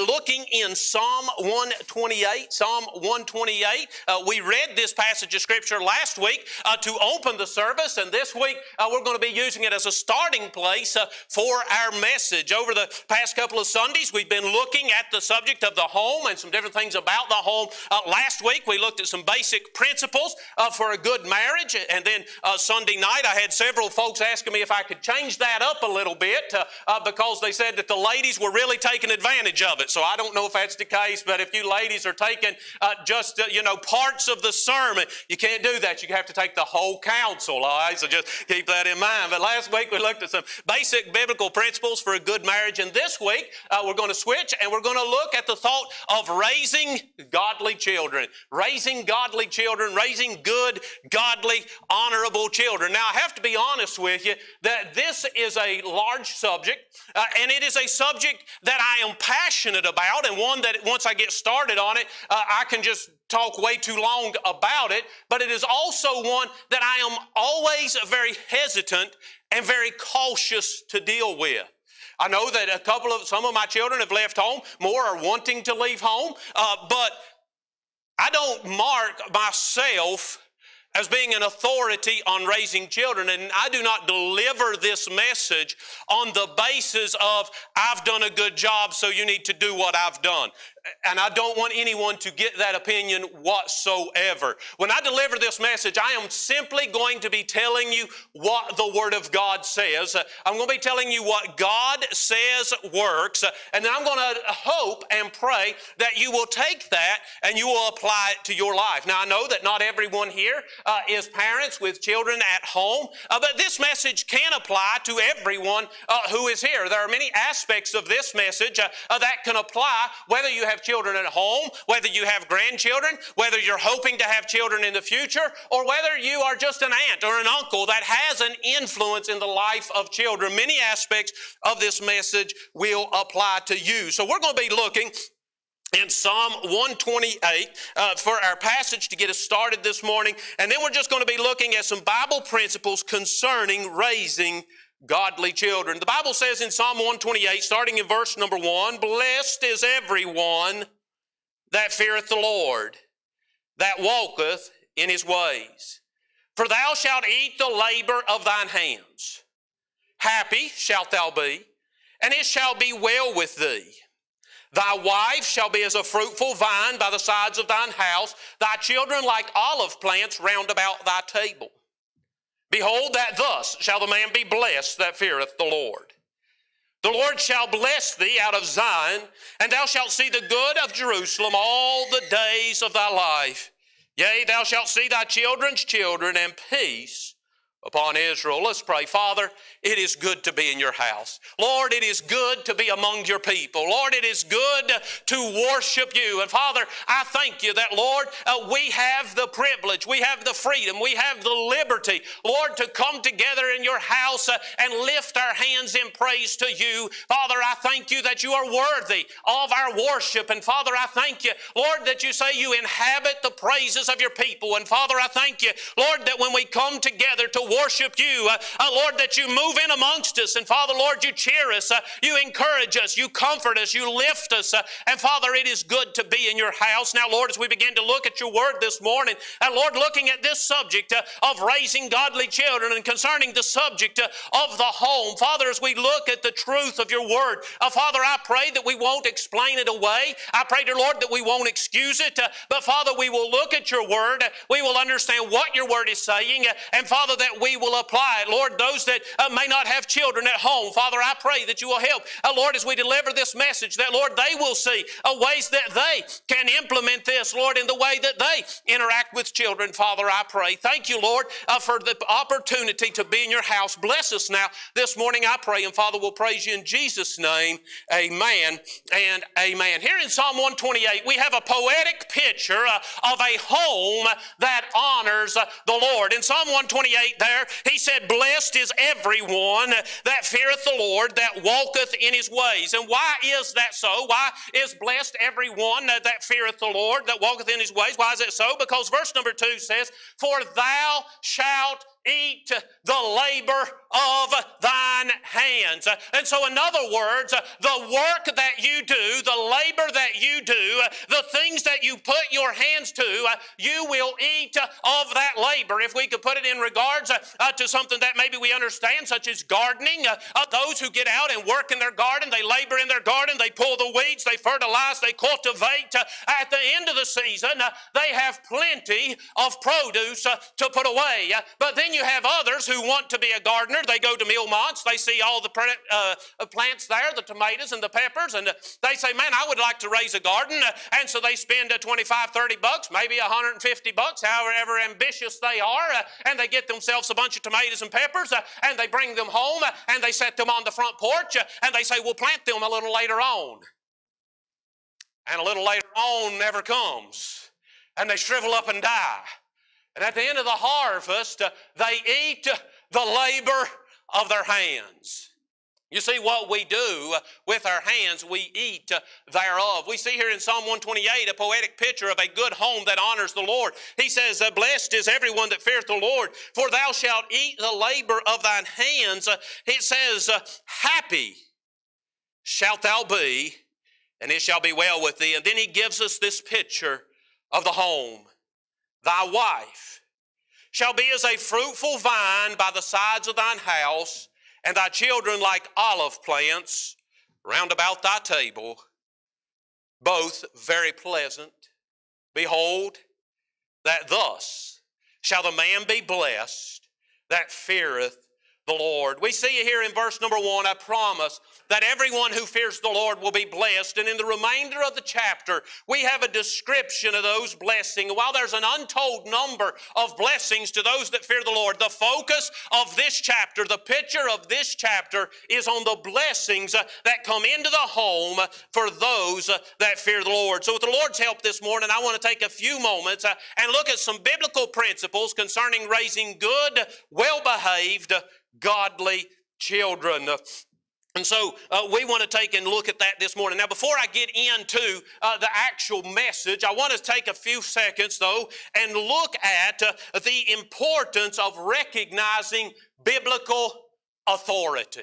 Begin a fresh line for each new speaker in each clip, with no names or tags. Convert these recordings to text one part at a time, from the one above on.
looking in Psalm 128. Psalm 128. Uh, we read this passage of Scripture last week uh, to open the service, and this week uh, we're going to be using it as a starting place uh, for our message. Over the past couple of Sundays, we've been looking at the subject of the home and some different things about the home. Uh, last week, we looked at some basic principles for a good marriage, and then Sunday night, I had several folks asking me if I could change that up a little bit because they said that the ladies were really taking advantage of it. So I don't know if that's the case, but if you ladies are taking uh, just, uh, you know, parts of the sermon, you can't do that. You have to take the whole counsel, all right? So just keep that in mind. But last week we looked at some basic biblical principles for a good marriage. And this week uh, we're going to switch and we're going to look at the thought of raising godly children. Raising godly children, raising good, godly, honorable children. Now I have to be honest with you that this is a large subject uh, and it is a subject that I am passionate about and one that once I get started on it, uh, I can just talk way too long about it, but it is also one that I am always very hesitant and very cautious to deal with. I know that a couple of some of my children have left home, more are wanting to leave home, uh, but I don't mark myself as being an authority on raising children. And I do not deliver this message on the basis of, I've done a good job, so you need to do what I've done and I don't want anyone to get that opinion whatsoever. When I deliver this message, I am simply going to be telling you what the Word of God says. I'm going to be telling you what God says works, and then I'm going to hope and pray that you will take that and you will apply it to your life. Now, I know that not everyone here uh, is parents with children at home, uh, but this message can apply to everyone uh, who is here. There are many aspects of this message uh, that can apply whether you have children at home, whether you have grandchildren, whether you're hoping to have children in the future, or whether you are just an aunt or an uncle that has an influence in the life of children. Many aspects of this message will apply to you. So we're going to be looking in Psalm 128 uh, for our passage to get us started this morning. And then we're just going to be looking at some Bible principles concerning raising godly children. The Bible says in Psalm 128, starting in verse number one, Blessed is everyone that feareth the Lord, that walketh in his ways. For thou shalt eat the labor of thine hands. Happy shalt thou be, and it shall be well with thee. Thy wife shall be as a fruitful vine by the sides of thine house, thy children like olive plants round about thy table. Behold, that thus shall the man be blessed that feareth the Lord. The Lord shall bless thee out of Zion, and thou shalt see the good of Jerusalem all the days of thy life. Yea, thou shalt see thy children's children, and peace upon Israel. Let's pray. Father, it is good to be in your house. Lord, it is good to be among your people. Lord, it is good to worship you. And Father, I thank you that, Lord, uh, we have the privilege, we have the freedom, we have the liberty, Lord, to come together in your house uh, and lift our hands in praise to you. Father, I thank you that you are worthy of our worship. And Father, I thank you, Lord, that you say you inhabit the praises of your people. And Father, I thank you, Lord, that when we come together to worship you, uh, uh Lord, that you move in amongst us. And Father, Lord, you cheer us, uh, you encourage us, you comfort us, you lift us. Uh, and Father, it is good to be in your house. Now, Lord, as we begin to look at your word this morning, and Lord, looking at this subject of raising godly children and concerning the subject of the home, Father, as we look at the truth of your word, Father, I pray that we won't explain it away. I pray, dear Lord, that we won't excuse it. But Father, we will look at your word, we will understand what your word is saying, and Father, that we will apply it. Lord, those that may may not have children at home, Father, I pray that you will help. Uh, Lord, as we deliver this message, that, Lord, they will see uh, ways that they can implement this, Lord, in the way that they interact with children. Father, I pray. Thank you, Lord, uh, for the opportunity to be in your house. Bless us now this morning, I pray. And Father, we'll praise you in Jesus' name. Amen and amen. Here in Psalm 128, we have a poetic picture uh, of a home that honors uh, the Lord. In Psalm 128, there, he said, Blessed is everyone one that feareth the Lord, that walketh in his ways. And why is that so? Why is blessed every one that feareth the Lord, that walketh in his ways? Why is it so? Because verse number two says, For thou shalt eat the labor of thine hands. And so, in other words, the work that you do, the labor that you do, the things that you put your hands to, you will eat of that labor. If we could put it in regards uh, to something that maybe we understand, such as gardening, uh, uh, those who get out and work in their garden, they labor in their garden, they pull the weeds, they fertilize, they cultivate. at the end of the season, they have plenty of produce to put away. but then you have others who want to be a gardener. They go to Millmonts, they see all the uh, plants there, the tomatoes and the peppers, and uh, they say, Man, I would like to raise a garden. Uh, and so they spend 25, 30 bucks, maybe 150 bucks, however ambitious they are, and they get themselves a bunch of tomatoes and peppers, and they bring them home, and they set them on the front porch, and they say, We'll plant them a little later on. And a little later on never comes. And they shrivel up and die. And at the end of the harvest, uh, they eat uh, the labor of their hands. You see, what we do uh, with our hands, we eat thereof. We see here in Psalm 128 a poetic picture of a good home that honors the Lord. He says, Blessed is everyone that feareth the Lord, for thou shalt eat the labor of thine hands. It says, Happy shalt thou be, and it shall be well with thee. And then he gives us this picture of the home. Thy wife shall be as a fruitful vine by the sides of thine house and thy children like olive plants round about thy table, both very pleasant. Behold, that thus shall the man be blessed that feareth the Lord. We see here in verse number one I promise that everyone who fears the Lord will be blessed. And in the remainder of the chapter, we have a description of those blessings. While there's an untold number of blessings to those that fear the Lord, the focus of this chapter, the picture of this chapter, is on the blessings uh, that come into the home for those uh, that fear the Lord. So, with the Lord's help this morning, I want to take a few moments uh, and look at some biblical principles concerning raising good, well behaved, godly children. And so uh, we want to take and look at that this morning. Now, before I get into uh, the actual message, I want to take a few seconds, though, and look at uh, the importance of recognizing biblical authority.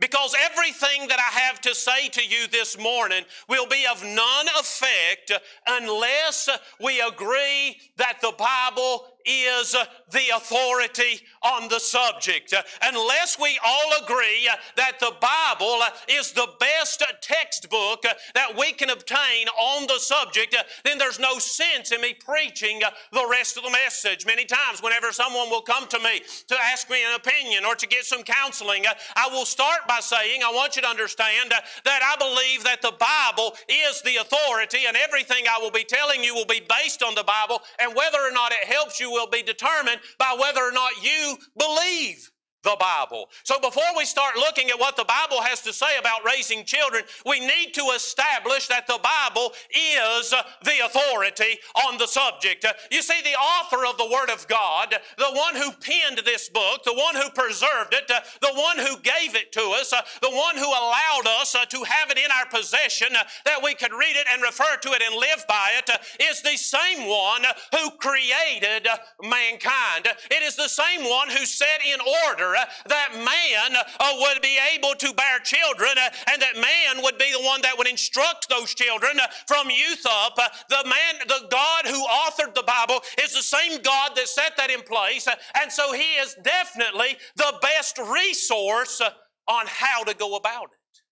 Because everything that I have to say to you this morning will be of none effect unless we agree that the Bible is the authority on the subject. Unless we all agree that the Bible is the best textbook that we can obtain on the subject, then there's no sense in me preaching the rest of the message. Many times, whenever someone will come to me to ask me an opinion or to get some counseling, I will start by saying, I want you to understand that I believe that the Bible is the authority, and everything I will be telling you will be based on the Bible, and whether or not it helps you will be determined by whether or not you believe the Bible. So before we start looking at what the Bible has to say about raising children, we need to establish that the Bible is the authority on the subject. You see, the author of the Word of God, the one who penned this book, the one who preserved it, the one who gave it to us, the one who allowed us to have it in our possession, that we could read it and refer to it and live by it, is the same one who created mankind. It is the same one who set in order Uh, that man uh, would be able to bear children uh, and that man would be the one that would instruct those children uh, from youth up. Uh, the man, the God who authored the Bible is the same God that set that in place. And so he is definitely the best resource on how to go about it.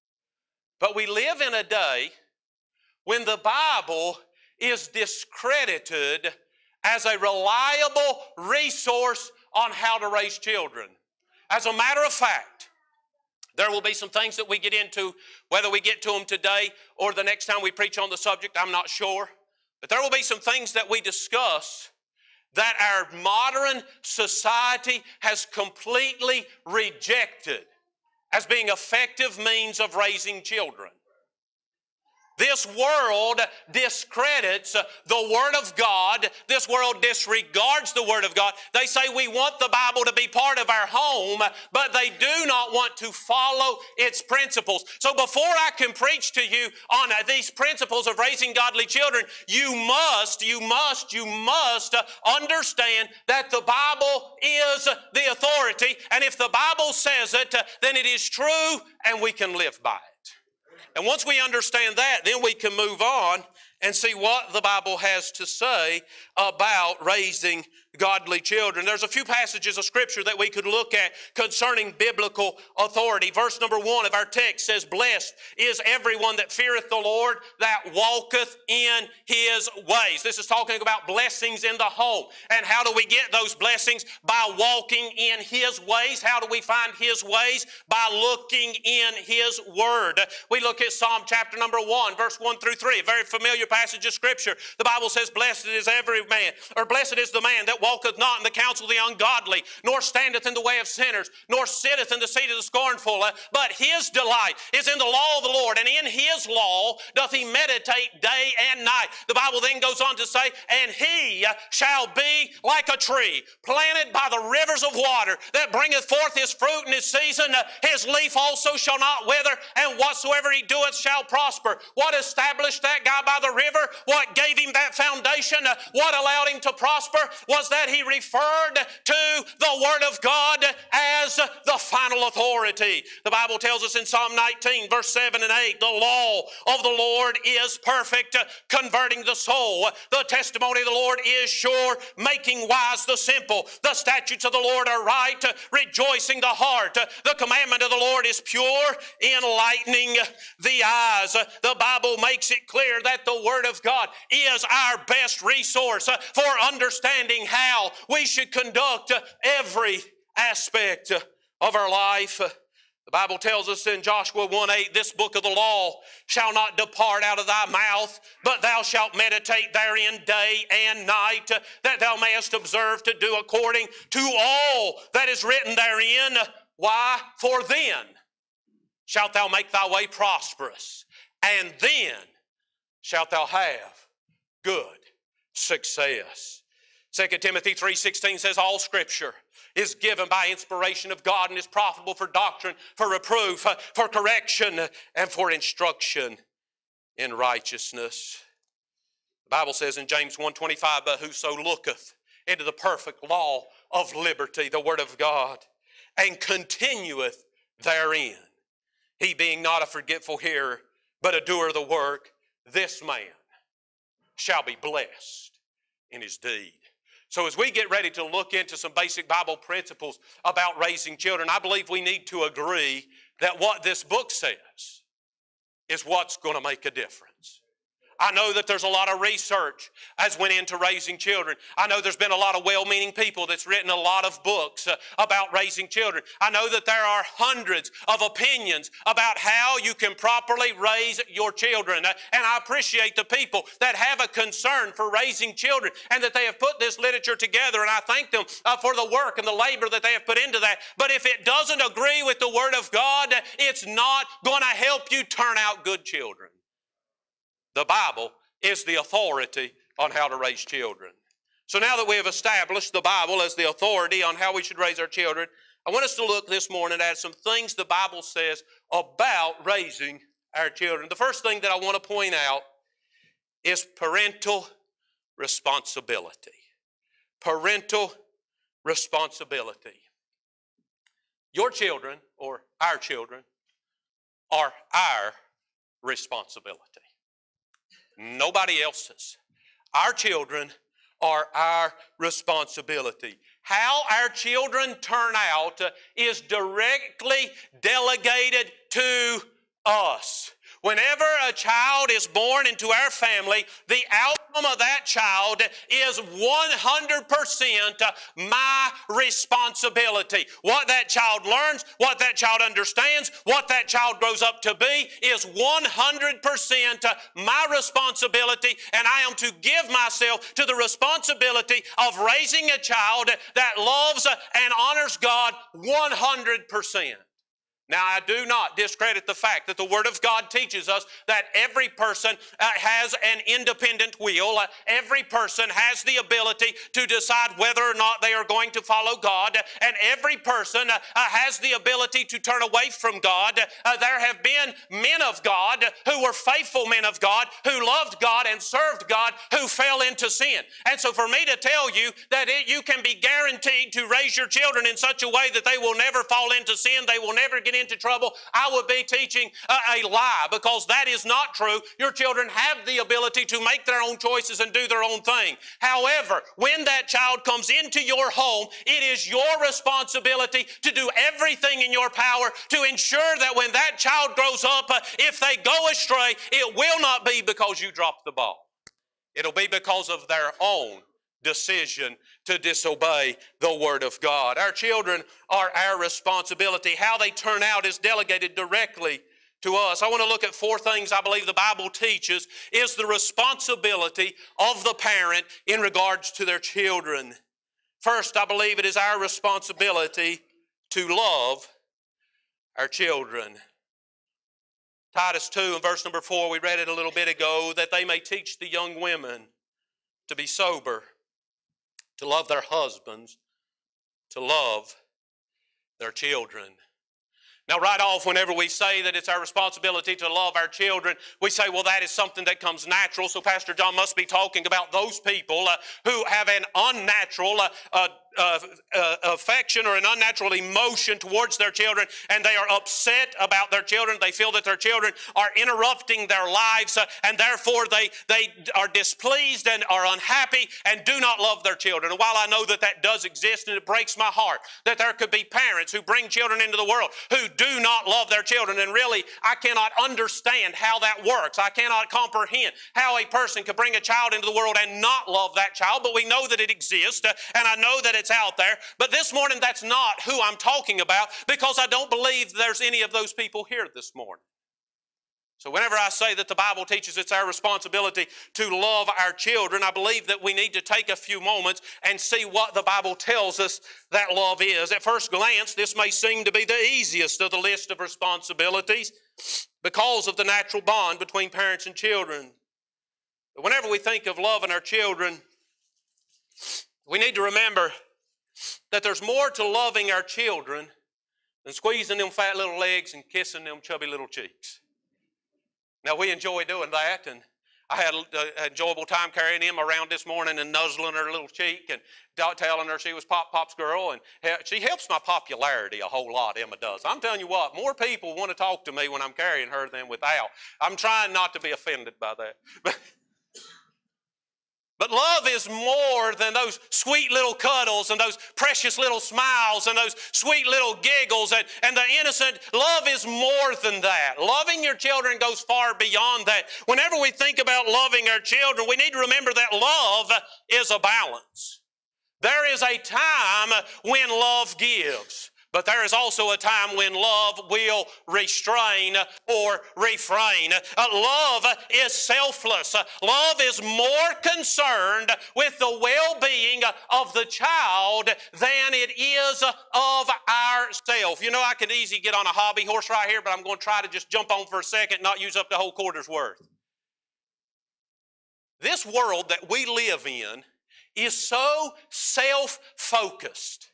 But we live in a day when the Bible is discredited as a reliable resource on how to raise children. As a matter of fact, there will be some things that we get into, whether we get to them today or the next time we preach on the subject, I'm not sure. But there will be some things that we discuss that our modern society has completely rejected as being effective means of raising children. This world discredits the Word of God. This world disregards the Word of God. They say we want the Bible to be part of our home, but they do not want to follow its principles. So before I can preach to you on these principles of raising godly children, you must, you must, you must understand that the Bible is the authority. And if the Bible says it, then it is true and we can live by it. And once we understand that, then we can move on and see what the Bible has to say about raising godly children. There's a few passages of scripture that we could look at concerning biblical authority. Verse number one of our text says, Blessed is everyone that feareth the Lord, that walketh in his ways. This is talking about blessings in the home. And how do we get those blessings? By walking in his ways. How do we find his ways? By looking in his word. We look at Psalm chapter number one, verse one through three, a very familiar passage of scripture. The Bible says, Blessed is every man, or blessed is the man that walketh not in the counsel of the ungodly, nor standeth in the way of sinners, nor sitteth in the seat of the scornful. Uh, but his delight is in the law of the Lord, and in his law doth he meditate day and night. The Bible then goes on to say, And he shall be like a tree planted by the rivers of water that bringeth forth his fruit in his season. Uh, his leaf also shall not wither, and whatsoever he doeth shall prosper. What established that guy by the river? What gave him that foundation? Uh, what allowed him to prosper was that he referred to the Word of God as the final authority. The Bible tells us in Psalm 19, verse 7 and 8, the law of the Lord is perfect, converting the soul. The testimony of the Lord is sure, making wise the simple. The statutes of the Lord are right, rejoicing the heart. The commandment of the Lord is pure, enlightening the eyes. The Bible makes it clear that the Word of God is our best resource for understanding how we should conduct every aspect of our life. The Bible tells us in Joshua 1 8, this book of the law shall not depart out of thy mouth, but thou shalt meditate therein day and night, that thou mayest observe to do according to all that is written therein. Why? For then shalt thou make thy way prosperous, and then shalt thou have good success. 2 Timothy 3:16 says all scripture is given by inspiration of God and is profitable for doctrine, for reproof, for correction, and for instruction in righteousness. The Bible says in James 1:25, but whoso looketh into the perfect law of liberty, the word of God, and continueth therein, he being not a forgetful hearer, but a doer of the work, this man shall be blessed in his deed. So, as we get ready to look into some basic Bible principles about raising children, I believe we need to agree that what this book says is what's going to make a difference. I know that there's a lot of research as went into raising children. I know there's been a lot of well-meaning people that's written a lot of books uh, about raising children. I know that there are hundreds of opinions about how you can properly raise your children. Uh, and I appreciate the people that have a concern for raising children and that they have put this literature together. And I thank them uh, for the work and the labor that they have put into that. But if it doesn't agree with the Word of God, it's not going to help you turn out good children. The Bible is the authority on how to raise children. So now that we have established the Bible as the authority on how we should raise our children, I want us to look this morning at some things the Bible says about raising our children. The first thing that I want to point out is parental responsibility. Parental responsibility. Your children, or our children, are our responsibility nobody else's. Our children are our responsibility. How our children turn out is directly delegated to us. Whenever a child is born into our family, the outcome of that child is 100% my responsibility. What that child learns, what that child understands, what that child grows up to be is 100% my responsibility, and I am to give myself to the responsibility of raising a child that loves and honors God 100%. Now, I do not discredit the fact that the Word of God teaches us that every person uh, has an independent will. Uh, every person has the ability to decide whether or not they are going to follow God. And every person uh, uh has the ability to turn away from God. Uh, there have been men of God who were faithful men of God, who loved God and served God, who fell into sin. And so, for me to tell you that it, you can be guaranteed to raise your children in such a way that they will never fall into sin, they will never get into trouble, I would be teaching a, a lie because that is not true. Your children have the ability to make their own choices and do their own thing. However, when that child comes into your home, it is your responsibility to do everything in your power to ensure that when that child grows up, uh, if they go astray, it will not be because you dropped the ball. It'll be because of their own decision to disobey the Word of God. Our children are our responsibility. How they turn out is delegated directly to us. I want to look at four things I believe the Bible teaches is the responsibility of the parent in regards to their children. First, I believe it is our responsibility to love our children. Titus 2 and verse number 4, we read it a little bit ago, that they may teach the young women to be sober, to love their husbands, to love their children. Now, right off, whenever we say that it's our responsibility to love our children, we say, well, that is something that comes natural. So, Pastor John must be talking about those people uh, who have an unnatural uh, uh, uh, affection or an unnatural emotion towards their children and they are upset about their children. They feel that their children are interrupting their lives uh, and therefore they, they are displeased and are unhappy and do not love their children. And while I know that that does exist and it breaks my heart that there could be parents who bring children into the world who do not love their children and really I cannot understand how that works. I cannot comprehend how a person could bring a child into the world and not love that child, but we know that it exists uh, and I know that out there. But this morning, that's not who I'm talking about because I don't believe there's any of those people here this morning. So, whenever I say that the Bible teaches it's our responsibility to love our children, I believe that we need to take a few moments and see what the Bible tells us that love is. At first glance, this may seem to be the easiest of the list of responsibilities because of the natural bond between parents and children. But whenever we think of loving our children, we need to remember that there's more to loving our children than squeezing them fat little legs and kissing them chubby little cheeks. Now, we enjoy doing that, and I had an uh, enjoyable time carrying him around this morning and nuzzling her little cheek and telling her she was Pop Pop's girl. And she helps my popularity a whole lot, Emma does. I'm telling you what, more people want to talk to me when I'm carrying her than without. I'm trying not to be offended by that. But love is more than those sweet little cuddles and those precious little smiles and those sweet little giggles and, and the innocent. Love is more than that. Loving your children goes far beyond that. Whenever we think about loving our children, we need to remember that love is a balance. There is a time when love gives. But there is also a time when love will restrain or refrain. Uh, love is selfless. Love is more concerned with the well being of the child than it is of ourself. You know, I could easily get on a hobby horse right here, but I'm going to try to just jump on for a second, not use up the whole quarter's worth. This world that we live in is so self focused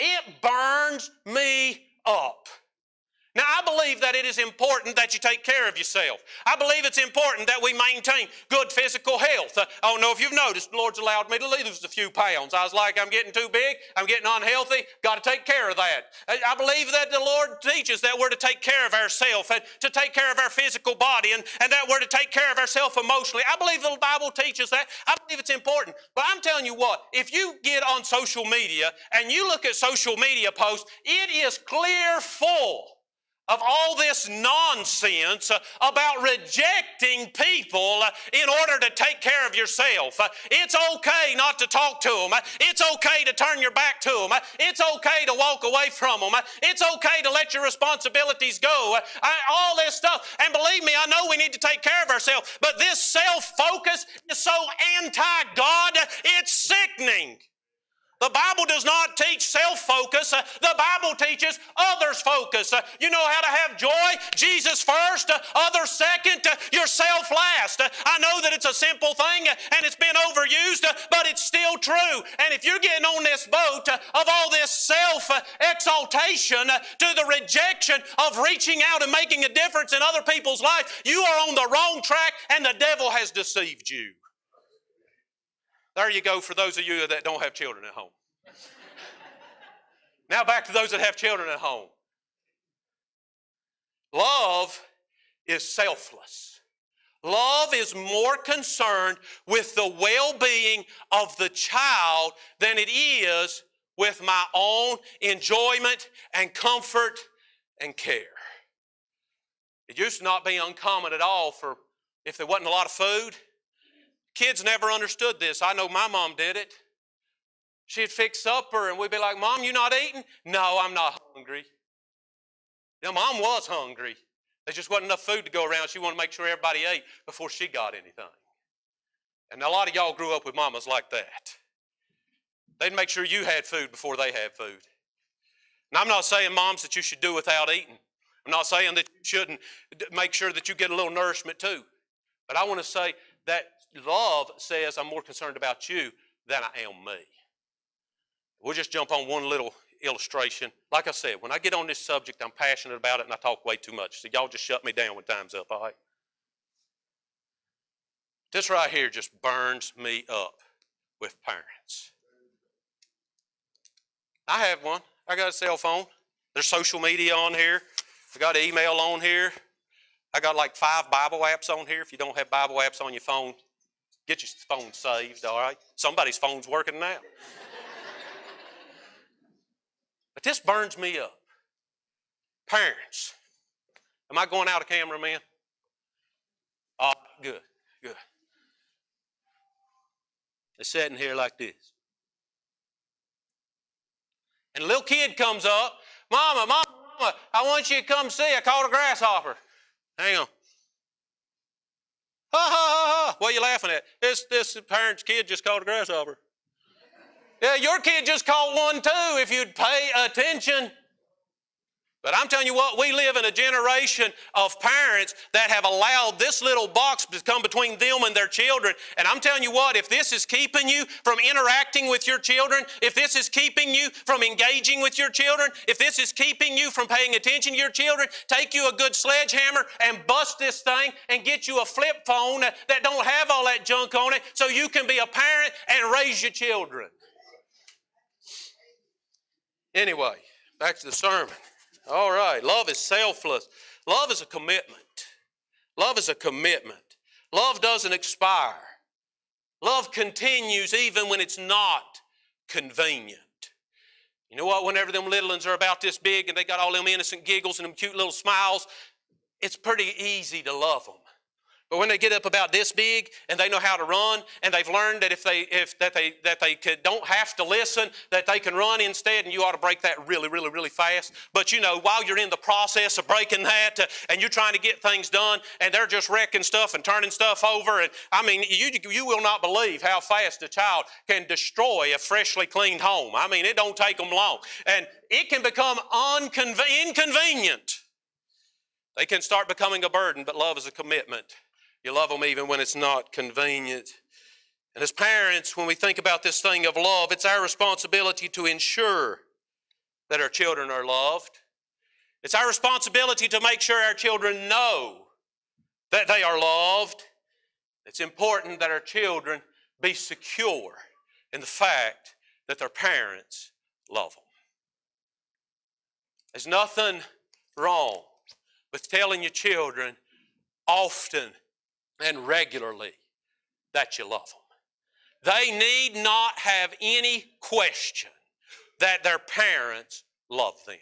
it burns me up. Now, I believe that it is important that you take care of yourself. I believe it's important that we maintain good physical health. Uh, I don't know if you've noticed, the Lord's allowed me to lose a few pounds. I was like, I'm getting too big, I'm getting unhealthy, got to take care of that. I believe that the Lord teaches that we're to take care of ourselves and to take care of our physical body and, and that we're to take care of ourselves emotionally. I believe the Bible teaches that. I believe it's important. But I'm telling you what, if you get on social media and you look at social media posts, it is clear full of all this nonsense uh, about rejecting people uh, in order to take care of yourself. Uh, it's okay not to talk to them. It's okay to turn your back to them. It's okay to walk away from them. It's okay to let your responsibilities go. All this stuff. And believe me, I know we need to take care of ourselves, but this self focus is so anti God, it's sickening. The Bible does not teach self focus. Uh, the Bible teaches others focus. Uh, you know how to have joy? Jesus first, uh, others second, uh, yourself last. Uh, I know that it's a simple thing uh, and it's been overused, but it's still true. And if you're getting on this boat of all this self exaltation to the rejection of reaching out and making a difference in other people's lives, you are on the wrong track and the devil has deceived you. There you go for those of you that don't have children at home. now back to those that have children at home. Love is selfless. Love is more concerned with the well being of the child than it is with my own enjoyment and comfort and care. It used to not be uncommon at all for if there wasn't a lot of food, Kids never understood this. I know my mom did it. She'd fix supper and we'd be like, Mom, you not eating? No, I'm not hungry. Now, Mom was hungry. There just wasn't enough food to go around. She wanted to make sure everybody ate before she got anything. And a lot of y'all grew up with mamas like that. They'd make sure you had food before they had food. And I'm not saying, moms, that you should do without eating. I'm not saying that you shouldn't make sure that you get a little nourishment too. But I want to say that love says, I'm more concerned about you than I am me. We'll just jump on one little illustration. Like I said, when I get on this subject, I'm passionate about it and I talk way too much. So y'all just shut me down when time's up, all right? This right here just burns me up with parents. I have one. I got a cell phone. There's social media on here. I got email on here. I got like five Bible apps on here. If you don't have Bible apps on your phone, get your phone saved, all right? Somebody's phone's working now. but this burns me up. Parents, am I going out of camera, man? Oh, good, good. They're sitting here like this. And a little kid comes up, Mama, Mama, Mama, I want you to come see. I caught a grasshopper. Hang on. Ha ha ha ha. What are you laughing at? This, this parent's kid just caught a grasshopper. Yeah, your kid just caught one too if you'd pay attention. But I'm telling you what, we live in a generation of parents that have allowed this little box to come between them and their children. And I'm telling you what, if this is keeping you from interacting with your children, if this is keeping you from engaging with your children, if this is keeping you from paying attention to your children, take you a good sledgehammer and bust this thing and get you a flip phone that don't have all that junk on it so you can be a parent and raise your children. Anyway, back to the sermon. All right. Love is selfless. Love is a commitment. Love is a commitment. Love doesn't expire. Love continues even when it's not convenient. You know what? Whenever them little ones are about this big and they got all them innocent giggles and them cute little smiles, it's pretty easy to love them. But when they get up about this big and they know how to run and they've learned that if they if that they that they could, don't have to listen, that they can run instead, and you ought to break that really, really, really fast. But you know, while you're in the process of breaking that uh, and you're trying to get things done, and they're just wrecking stuff and turning stuff over, and I mean, you you will not believe how fast a child can destroy a freshly cleaned home. I mean, it don't take them long, and it can become inconvenient. They can start becoming a burden, but love is a commitment. You love them even when it's not convenient. And as parents, when we think about this thing of love, it's our responsibility to ensure that our children are loved. It's our responsibility to make sure our children know that they are loved. It's important that our children be secure in the fact that their parents love them. There's nothing wrong with telling your children often and regularly that you love them. They need not have any question that their parents love them.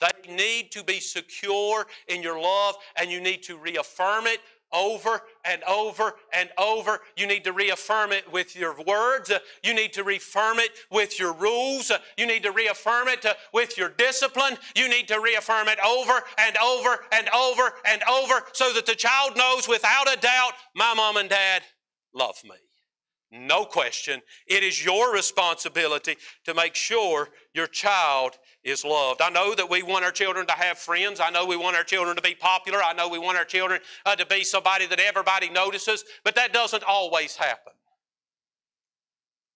They need to be secure in your love, and you need to reaffirm it over and over and over. You need to reaffirm it with your words. You need to reaffirm it with your rules. You need to reaffirm it uh, with your discipline. You need to reaffirm it over and over and over and over so that the child knows without a doubt, my mom and dad love me. No question, it is your responsibility to make sure your child is loved. I know that we want our children to have friends. I know we want our children to be popular. I know we want our children uh, to be somebody that everybody notices, but that doesn't always happen.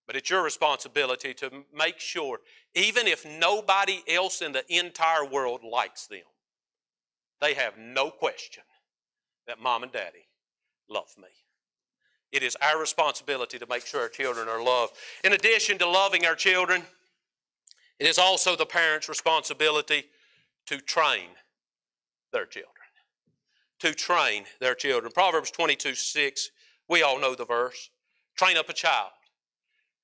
But it's your responsibility to make sure, even if nobody else in the entire world likes them, they have no question that mom and daddy love me. It is our responsibility to make sure our children are loved. In addition to loving our children, it is also the parents' responsibility to train their children. To train their children. Proverbs 22 6, we all know the verse. Train up a child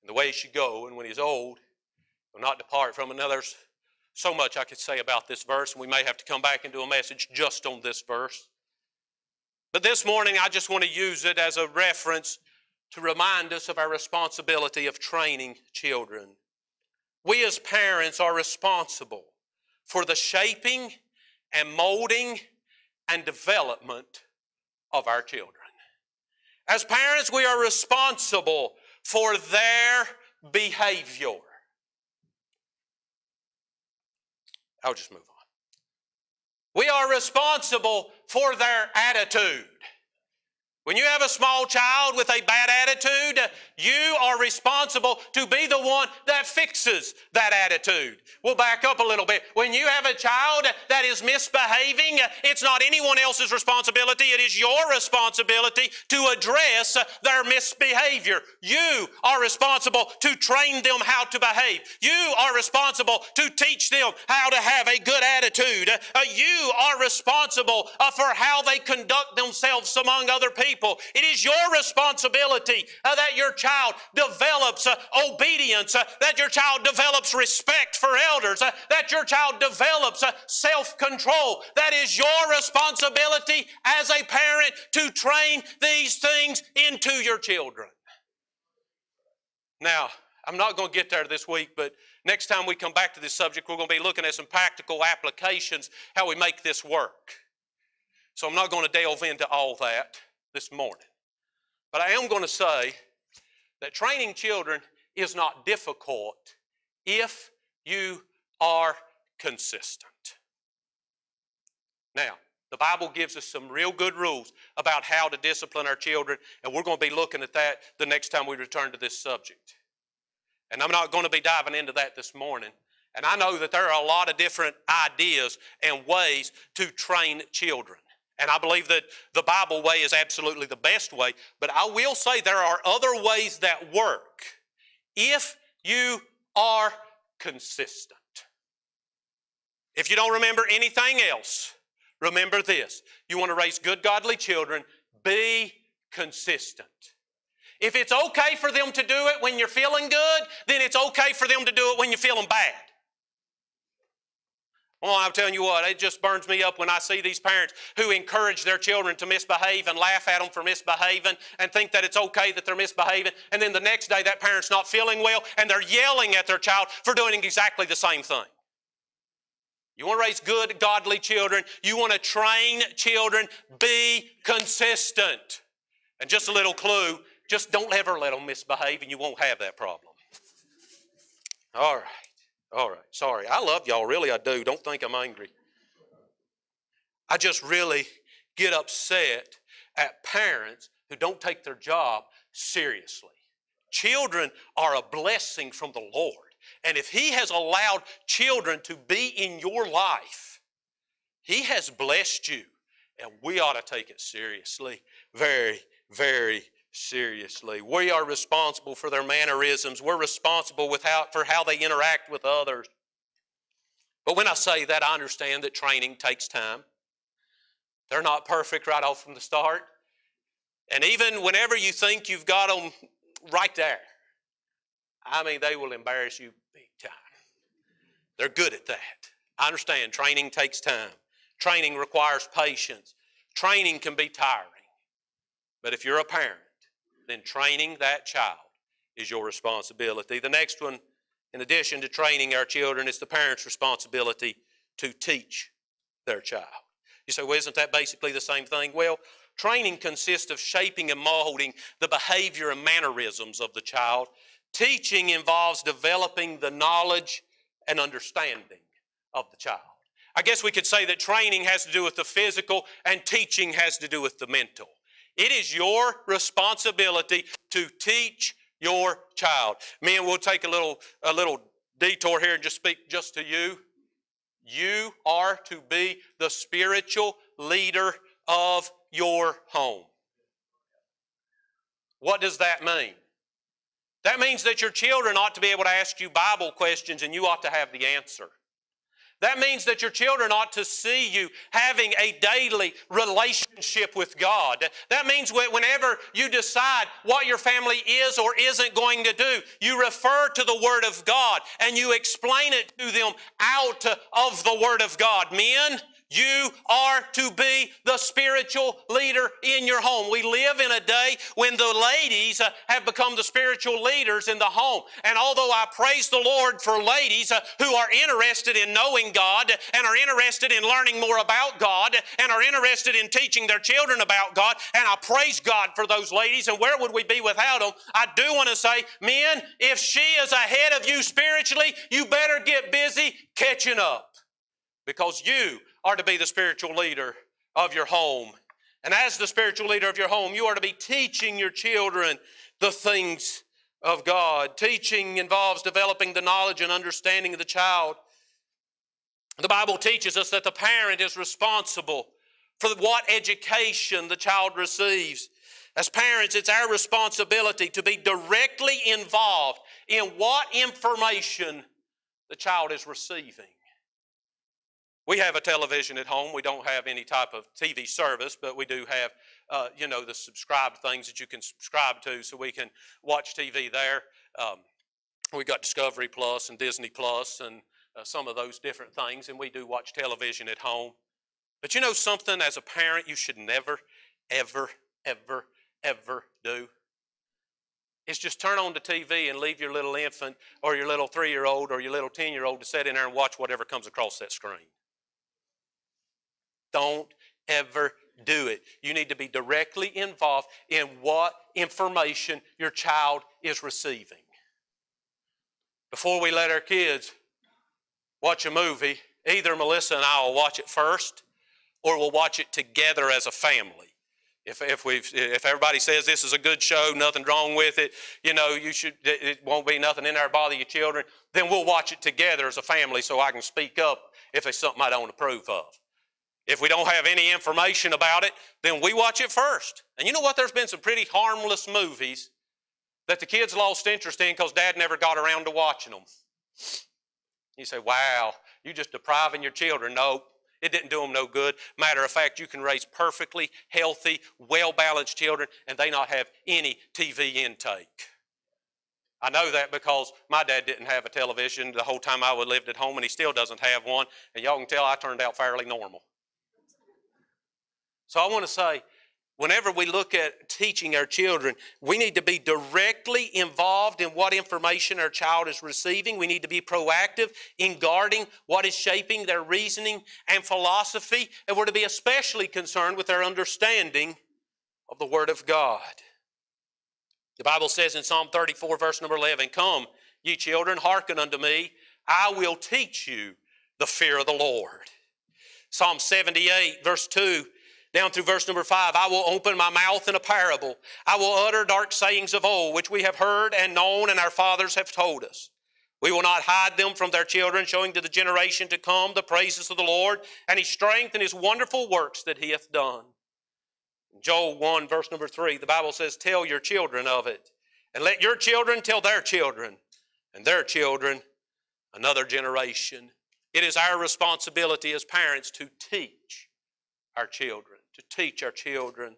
in the way he should go, and when he's old, will not depart from another. There's so much I could say about this verse, and we may have to come back and do a message just on this verse. But this morning, I just want to use it as a reference to remind us of our responsibility of training children. We as parents are responsible for the shaping and molding and development of our children. As parents, we are responsible for their behavior. I'll just move on. We are responsible for their attitude. When you have a small child with a bad attitude, you are responsible to be the one that fixes that attitude. We'll back up a little bit. When you have a child that is misbehaving, it's not anyone else's responsibility, it is your responsibility to address their misbehavior. You are responsible to train them how to behave. You are responsible to teach them how to have a good attitude. Uh, you are responsible uh, for how they conduct themselves among other people people. It is your responsibility uh, that your child develops uh, obedience, uh, that your child develops respect for elders, uh, that your child develops uh, self control. That is your responsibility as a parent to train these things into your children. Now, I'm not going to get there this week, but next time we come back to this subject, we're going to be looking at some practical applications, how we make this work. So I'm not going to delve into all that this morning. But I am going to say that training children is not difficult if you are consistent. Now, the Bible gives us some real good rules about how to discipline our children, and we're going to be looking at that the next time we return to this subject. And I'm not going to be diving into that this morning. And I know that there are a lot of different ideas and ways to train children. And I believe that the Bible way is absolutely the best way. But I will say there are other ways that work if you are consistent. If you don't remember anything else, remember this. You want to raise good, godly children, be consistent. If it's okay for them to do it when you're feeling good, then it's okay for them to do it when you're feeling bad. Oh, well, I'm telling you what, it just burns me up when I see these parents who encourage their children to misbehave and laugh at them for misbehaving and think that it's okay that they're misbehaving. And then the next day, that parent's not feeling well and they're yelling at their child for doing exactly the same thing. You want to raise good, godly children. You want to train children. Be consistent. And just a little clue just don't ever let them misbehave and you won't have that problem. All right. All right. Sorry. I love y'all. Really, I do. Don't think I'm angry. I just really get upset at parents who don't take their job seriously. Children are a blessing from the Lord. And if He has allowed children to be in your life, He has blessed you. And we ought to take it seriously. Very, very seriously. We are responsible for their mannerisms. We're responsible with how, for how they interact with others. But when I say that, I understand that training takes time. They're not perfect right off from the start. And even whenever you think you've got them right there, I mean, they will embarrass you big time. They're good at that. I understand training takes time, training requires patience, training can be tiring. But if you're a parent, then training that child is your responsibility. The next one, in addition to training our children, is the parent's responsibility to teach their child. You say, well, isn't that basically the same thing? Well, Training consists of shaping and molding the behavior and mannerisms of the child. Teaching involves developing the knowledge and understanding of the child. I guess we could say that training has to do with the physical and teaching has to do with the mental. It is your responsibility to teach your child. Men, we'll take a little, a little detour here and just speak just to you. You are to be the spiritual leader of your home. What does that mean? That means that your children ought to be able to ask you Bible questions and you ought to have the answer. That means that your children ought to see you having a daily relationship with God. That means whenever you decide what your family is or isn't going to do, you refer to the Word of God and you explain it to them out of the Word of God. Men, you are to be the spiritual leader in your home. We live in a day when the ladies uh, have become the spiritual leaders in the home. And although I praise the Lord for ladies uh, who are interested in knowing God and are interested in learning more about God and are interested in teaching their children about God, and I praise God for those ladies, and where would we be without them? I do want to say, men, if she is ahead of you spiritually, you better get busy catching up because you are to be the spiritual leader of your home. And as the spiritual leader of your home, you are to be teaching your children the things of God. Teaching involves developing the knowledge and understanding of the child. The Bible teaches us that the parent is responsible for what education the child receives. As parents, it's our responsibility to be directly involved in what information the child is receiving. We have a television at home. We don't have any type of TV service, but we do have, uh, you know, the subscribed things that you can subscribe to so we can watch TV there. Um, we got Discovery Plus and Disney Plus and uh, some of those different things, and we do watch television at home. But you know something, as a parent, you should never, ever, ever, ever do? Is just turn on the TV and leave your little infant or your little three year old or your little 10 year old to sit in there and watch whatever comes across that screen. Don't ever do it. You need to be directly involved in what information your child is receiving. Before we let our kids watch a movie, either Melissa and I will watch it first or we'll watch it together as a family. If, if, we if everybody says this is a good show, nothing wrong with it, you know, you should, it won't be nothing in there bother your children, then we'll watch it together as a family so I can speak up if it's something I don't approve of. If we don't have any information about it, then we watch it first. And you know what? There's been some pretty harmless movies that the kids lost interest in because dad never got around to watching them. You say, wow, you just depriving your children. No, it didn't do them no good. Matter of fact, you can raise perfectly healthy, well balanced children and they not have any TV intake. I know that because my dad didn't have a television the whole time I lived at home and he still doesn't have one. And y'all can tell I turned out fairly normal. So I want to say, whenever we look at teaching our children, we need to be directly involved in what information our child is receiving. We need to be proactive in guarding what is shaping their reasoning and philosophy. And we're to be especially concerned with their understanding of the Word of God. The Bible says in Psalm 34, verse number 11, Come, ye children, hearken unto me. I will teach you the fear of the Lord. Psalm 78, verse 2 down through verse number five, I will open my mouth in a parable. I will utter dark sayings of old, which we have heard and known, and our fathers have told us. We will not hide them from their children, showing to the generation to come the praises of the Lord and his strength and his wonderful works that he hath done. Joel 1, verse number 3, the Bible says, Tell your children of it, and let your children tell their children, and their children another generation. It is our responsibility as parents to teach our children to teach our children.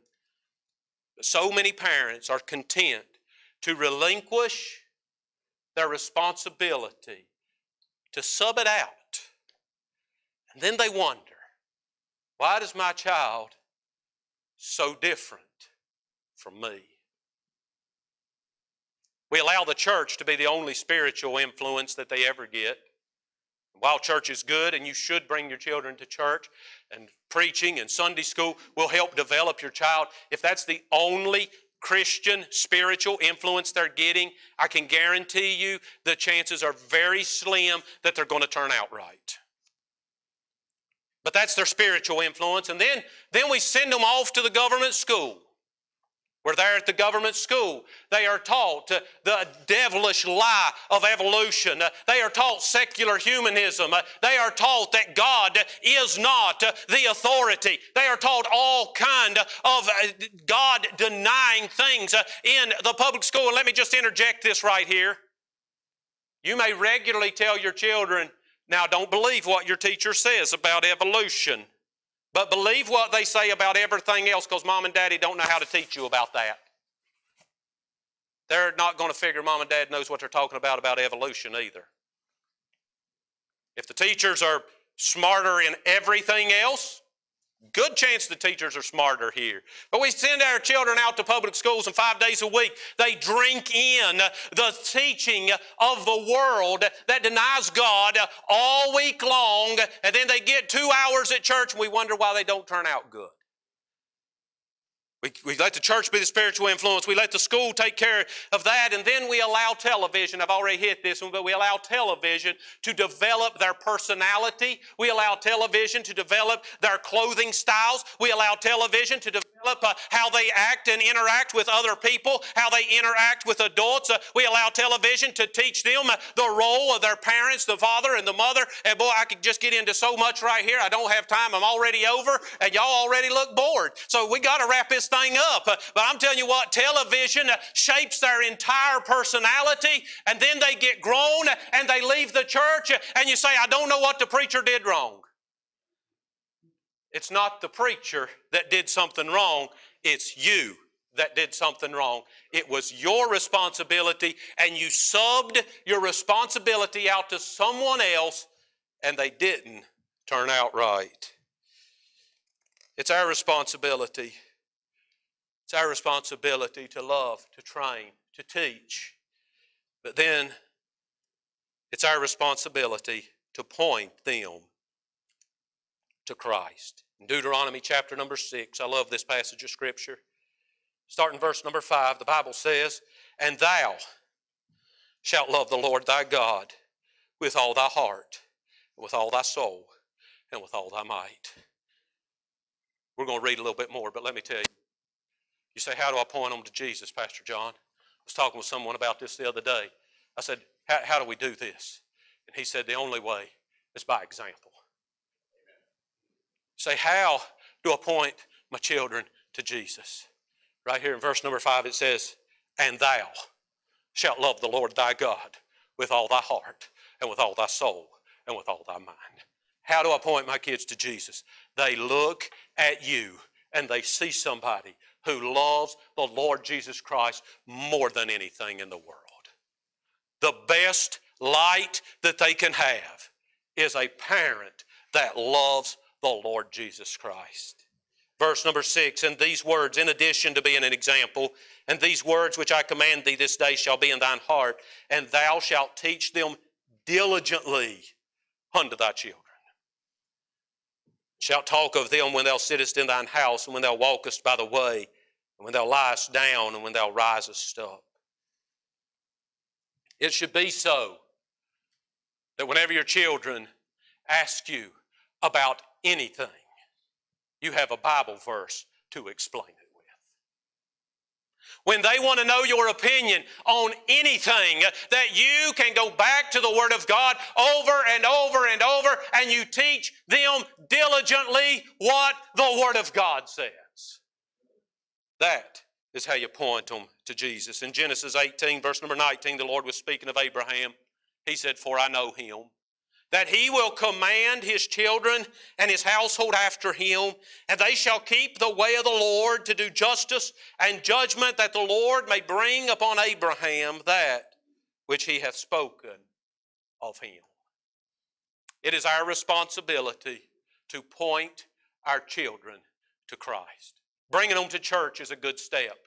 But so many parents are content to relinquish their responsibility, to sub it out. And then they wonder, why does my child so different from me? We allow the church to be the only spiritual influence that they ever get. While church is good and you should bring your children to church and preaching and Sunday school will help develop your child, if that's the only Christian spiritual influence they're getting, I can guarantee you the chances are very slim that they're going to turn out right. But that's their spiritual influence. And then, then we send them off to the government school. We're there at the government school. They are taught uh, the devilish lie of evolution. Uh, they are taught secular humanism. Uh, they are taught that God is not the authority. They are taught all kind of God denying things in the public school. And let me just interject this right here. You may regularly tell your children, now don't believe what your teacher says about evolution. But believe what they say about everything else because mom and daddy don't know how to teach you about that. They're not going to figure mom and dad knows what they're talking about about evolution either. If the teachers are smarter in everything else, Good chance the teachers are smarter here. But we send our children out to public schools and five days a week, they drink in the teaching of the world that denies God all week long, and then they get two hours at church and we wonder why they don't turn out good. We, we let the church be the spiritual influence. We let the school take care of that. And then we allow television. I've already hit this one, but we allow television to develop their personality. We allow television to develop their clothing styles. We allow television to develop uh, how they act and interact with other people, how they interact with adults. Uh, we allow television to teach them uh, the role of their parents, the father and the mother. And boy, I could just get into so much right here. I don't have time. I'm already over, and y'all already look bored. So we got to wrap this thing up. But I'm telling you what, television shapes their entire personality, and then they get grown and they leave the church, and you say, I don't know what the preacher did wrong. It's not the preacher that did something wrong, it's you that did something wrong. It was your responsibility, and you subbed your responsibility out to someone else, and they didn't turn out right. It's our responsibility it's our responsibility to love, to train, to teach. But then it's our responsibility to point them to Christ. Deuteronomy chapter number 6, I love this passage of Scripture. Starting verse number 5, the Bible says, And thou shalt love the Lord thy God with all thy heart, with all thy soul, and with all thy might. We're going to read a little bit more, but let me tell you. You say, How do I point them to Jesus, Pastor John? I was talking with someone about this the other day. I said, How do we do this? And he said, The only way is by example. Say, How do I point my children to Jesus? Right here in verse number five, it says, And thou shalt love the Lord thy God with all thy heart, and with all thy soul, and with all thy mind. How do I point my kids to Jesus? They look at you and they see somebody who loves the Lord Jesus Christ more than anything in the world. The best light that they can have is a parent that loves the Lord Jesus Christ. Verse number six, and these words, in addition to being an example, and these words which I command thee this day shall be in thine heart, and thou shalt teach them diligently unto thy children shalt talk of them when thou sittest in thine house, and when thou walkest by the way, and when thou liest down, and when thou risest up. It should be so that whenever your children ask you about anything, you have a Bible verse to explain it with. when they want to know your opinion on anything, that you can go back to the Word of God over and over and over and you teach them diligently what the Word of God says. That is how you point them to Jesus. In Genesis 18, verse number 19, the Lord was speaking of Abraham. He said, For I know him that he will command his children and his household after him, and they shall keep the way of the Lord to do justice and judgment, that the Lord may bring upon Abraham that which he hath spoken of him. It is our responsibility to point our children to Christ. Bringing them to church is a good step,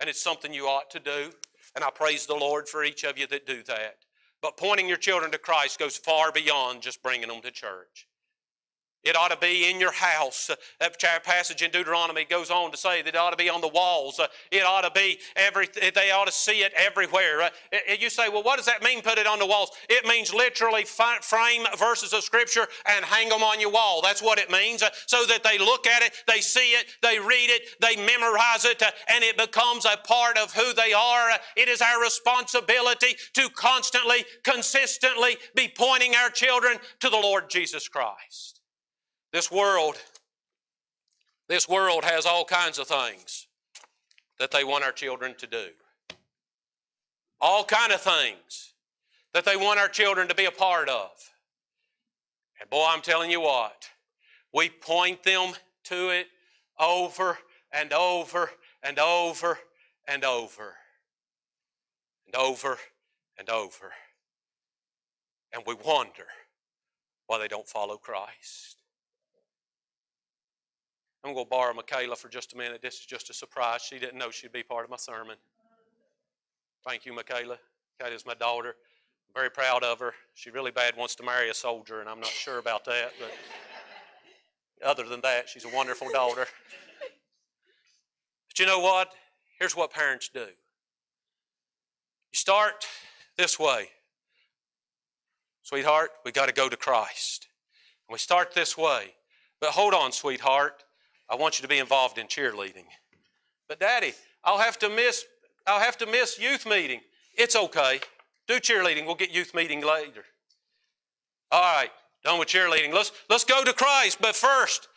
and it's something you ought to do, and I praise the Lord for each of you that do that. But pointing your children to Christ goes far beyond just bringing them to church. It ought to be in your house. Uh, that passage in Deuteronomy goes on to say that it ought to be on the walls. Uh, it ought to be every. They ought to see it everywhere. Uh, you say, well, what does that mean? Put it on the walls. It means literally frame verses of Scripture and hang them on your wall. That's what it means. So that they look at it, they see it, they read it, they memorize it, and it becomes a part of who they are. It is our responsibility to constantly, consistently be pointing our children to the Lord Jesus Christ. This world, this world has all kinds of things that they want our children to do. All kind of things that they want our children to be a part of. And boy, I'm telling you what, we point them to it over and over and over and over and over and over. And we wonder why they don't follow Christ. I'm going to borrow Michaela for just a minute. This is just a surprise. She didn't know she'd be part of my sermon. Thank you, Michaela. Michaela's my daughter. I'm very proud of her. She really bad wants to marry a soldier, and I'm not sure about that. But other than that, she's a wonderful daughter. But you know what? Here's what parents do. You start this way. Sweetheart, we got to go to Christ. And we start this way. But hold on, sweetheart. I want you to be involved in cheerleading. But daddy, I'll have to miss I'll have to miss youth meeting. It's okay. Do cheerleading. We'll get youth meeting later. All right, done with cheerleading. Let's let's go to Christ, but first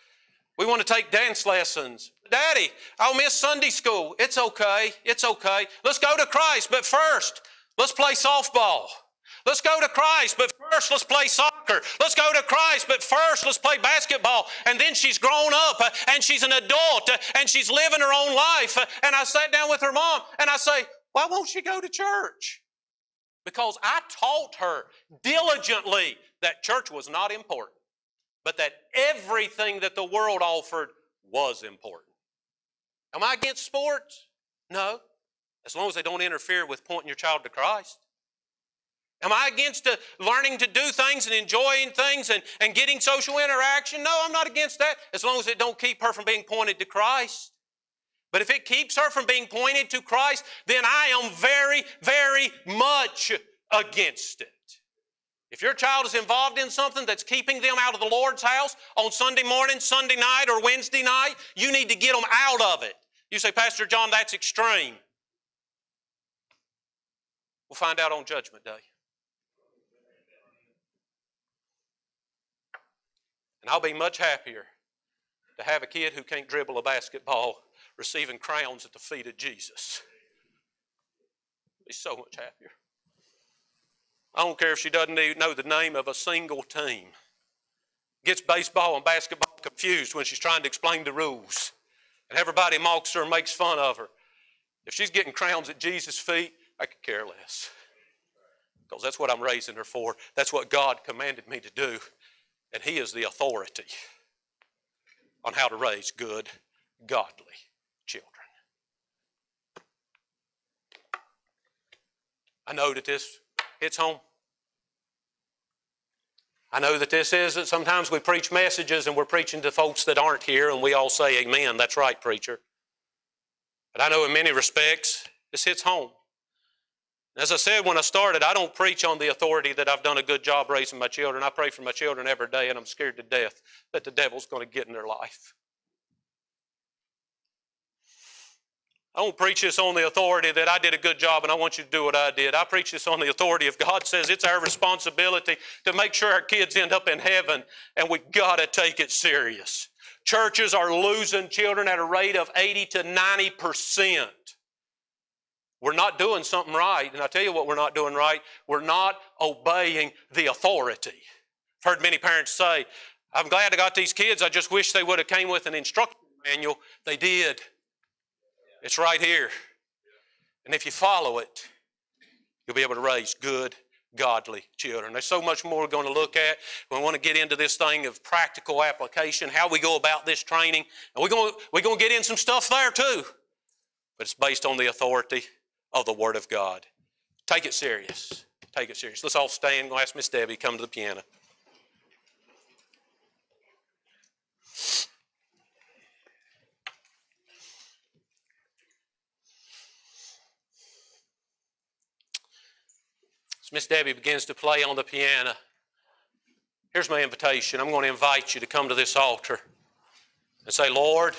we want to take dance lessons. Daddy, I'll miss Sunday school. It's okay. It's okay. Let's go to Christ, but first let's play softball. Let's go to Christ, but first let's play soccer. Let's go to Christ, but first let's play basketball. And then she's grown up uh, and she's an adult uh, and she's living her own life. Uh, and I sat down with her mom and I say, Why won't she go to church? Because I taught her diligently that church was not important, but that everything that the world offered was important. Am I against sports? No, as long as they don't interfere with pointing your child to Christ. Am I against learning to do things and enjoying things and, and getting social interaction? No, I'm not against that as long as it don't keep her from being pointed to Christ. But if it keeps her from being pointed to Christ, then I am very, very much against it. If your child is involved in something that's keeping them out of the Lord's house on Sunday morning, Sunday night, or Wednesday night, you need to get them out of it. You say, Pastor John, that's extreme. We'll find out on Judgment Day. And I'll be much happier to have a kid who can't dribble a basketball receiving crowns at the feet of Jesus. Be so much happier. I don't care if she doesn't even know the name of a single team. Gets baseball and basketball confused when she's trying to explain the rules. And everybody mocks her and makes fun of her. If she's getting crowns at Jesus' feet, I could care less. Because that's what I'm raising her for. That's what God commanded me to do. And He is the authority on how to raise good, godly children. I know that this hits home. I know that this is that sometimes we preach messages and we're preaching to folks that aren't here and we all say, Amen, that's right, preacher. But I know in many respects, this hits home. As I said when I started, I don't preach on the authority that I've done a good job raising my children. I pray for my children every day, and I'm scared to death that the devil's going to get in their life. I don't preach this on the authority that I did a good job and I want you to do what I did. I preach this on the authority of God says it's our responsibility to make sure our kids end up in heaven, and we got to take it serious. Churches are losing children at a rate of 80 to 90 percent. We're not doing something right. And I tell you what, we're not doing right. We're not obeying the authority. I've heard many parents say, I'm glad I got these kids. I just wish they would have came with an instruction manual. They did. It's right here. And if you follow it, you'll be able to raise good, godly children. There's so much more we're going to look at. We want to get into this thing of practical application, how we go about this training. And we're going, we're going to get in some stuff there too. But it's based on the authority of the Word of God. Take it serious. take it serious. Let's all stand. Go ask Miss Debbie come to the piano. As Miss Debbie begins to play on the piano, here's my invitation. I'm going to invite you to come to this altar and say, Lord,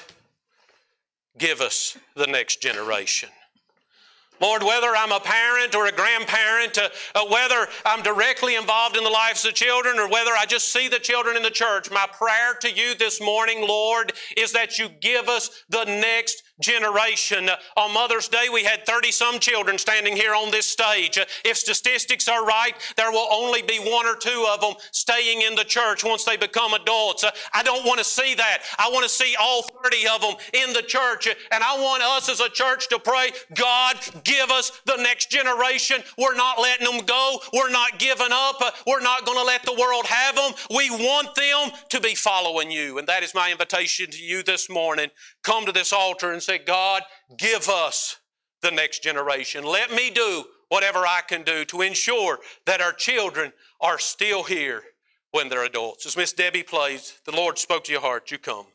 give us the next generation. Lord, whether I'm a parent or a grandparent, uh, uh, whether I'm directly involved in the lives of children or whether I just see the children in the church, my prayer to you this morning, Lord, is that you give us the next generation. On Mother's Day, we had 30 some children standing here on this stage. If statistics are right, there will only be one or two of them staying in the church once they become adults. I don't want to see that. I want to see all 30 of them in the church. And I want us as a church to pray, God, give us the next generation. We're not letting them go. We're not giving up. We're not going to let the world have them. We want them to be following you. And that is my invitation to you this morning. Come to this altar and say, God, give us the next generation. Let me do whatever I can do to ensure that our children are still here when they're adults. As Miss Debbie plays, the Lord spoke to your heart. You come.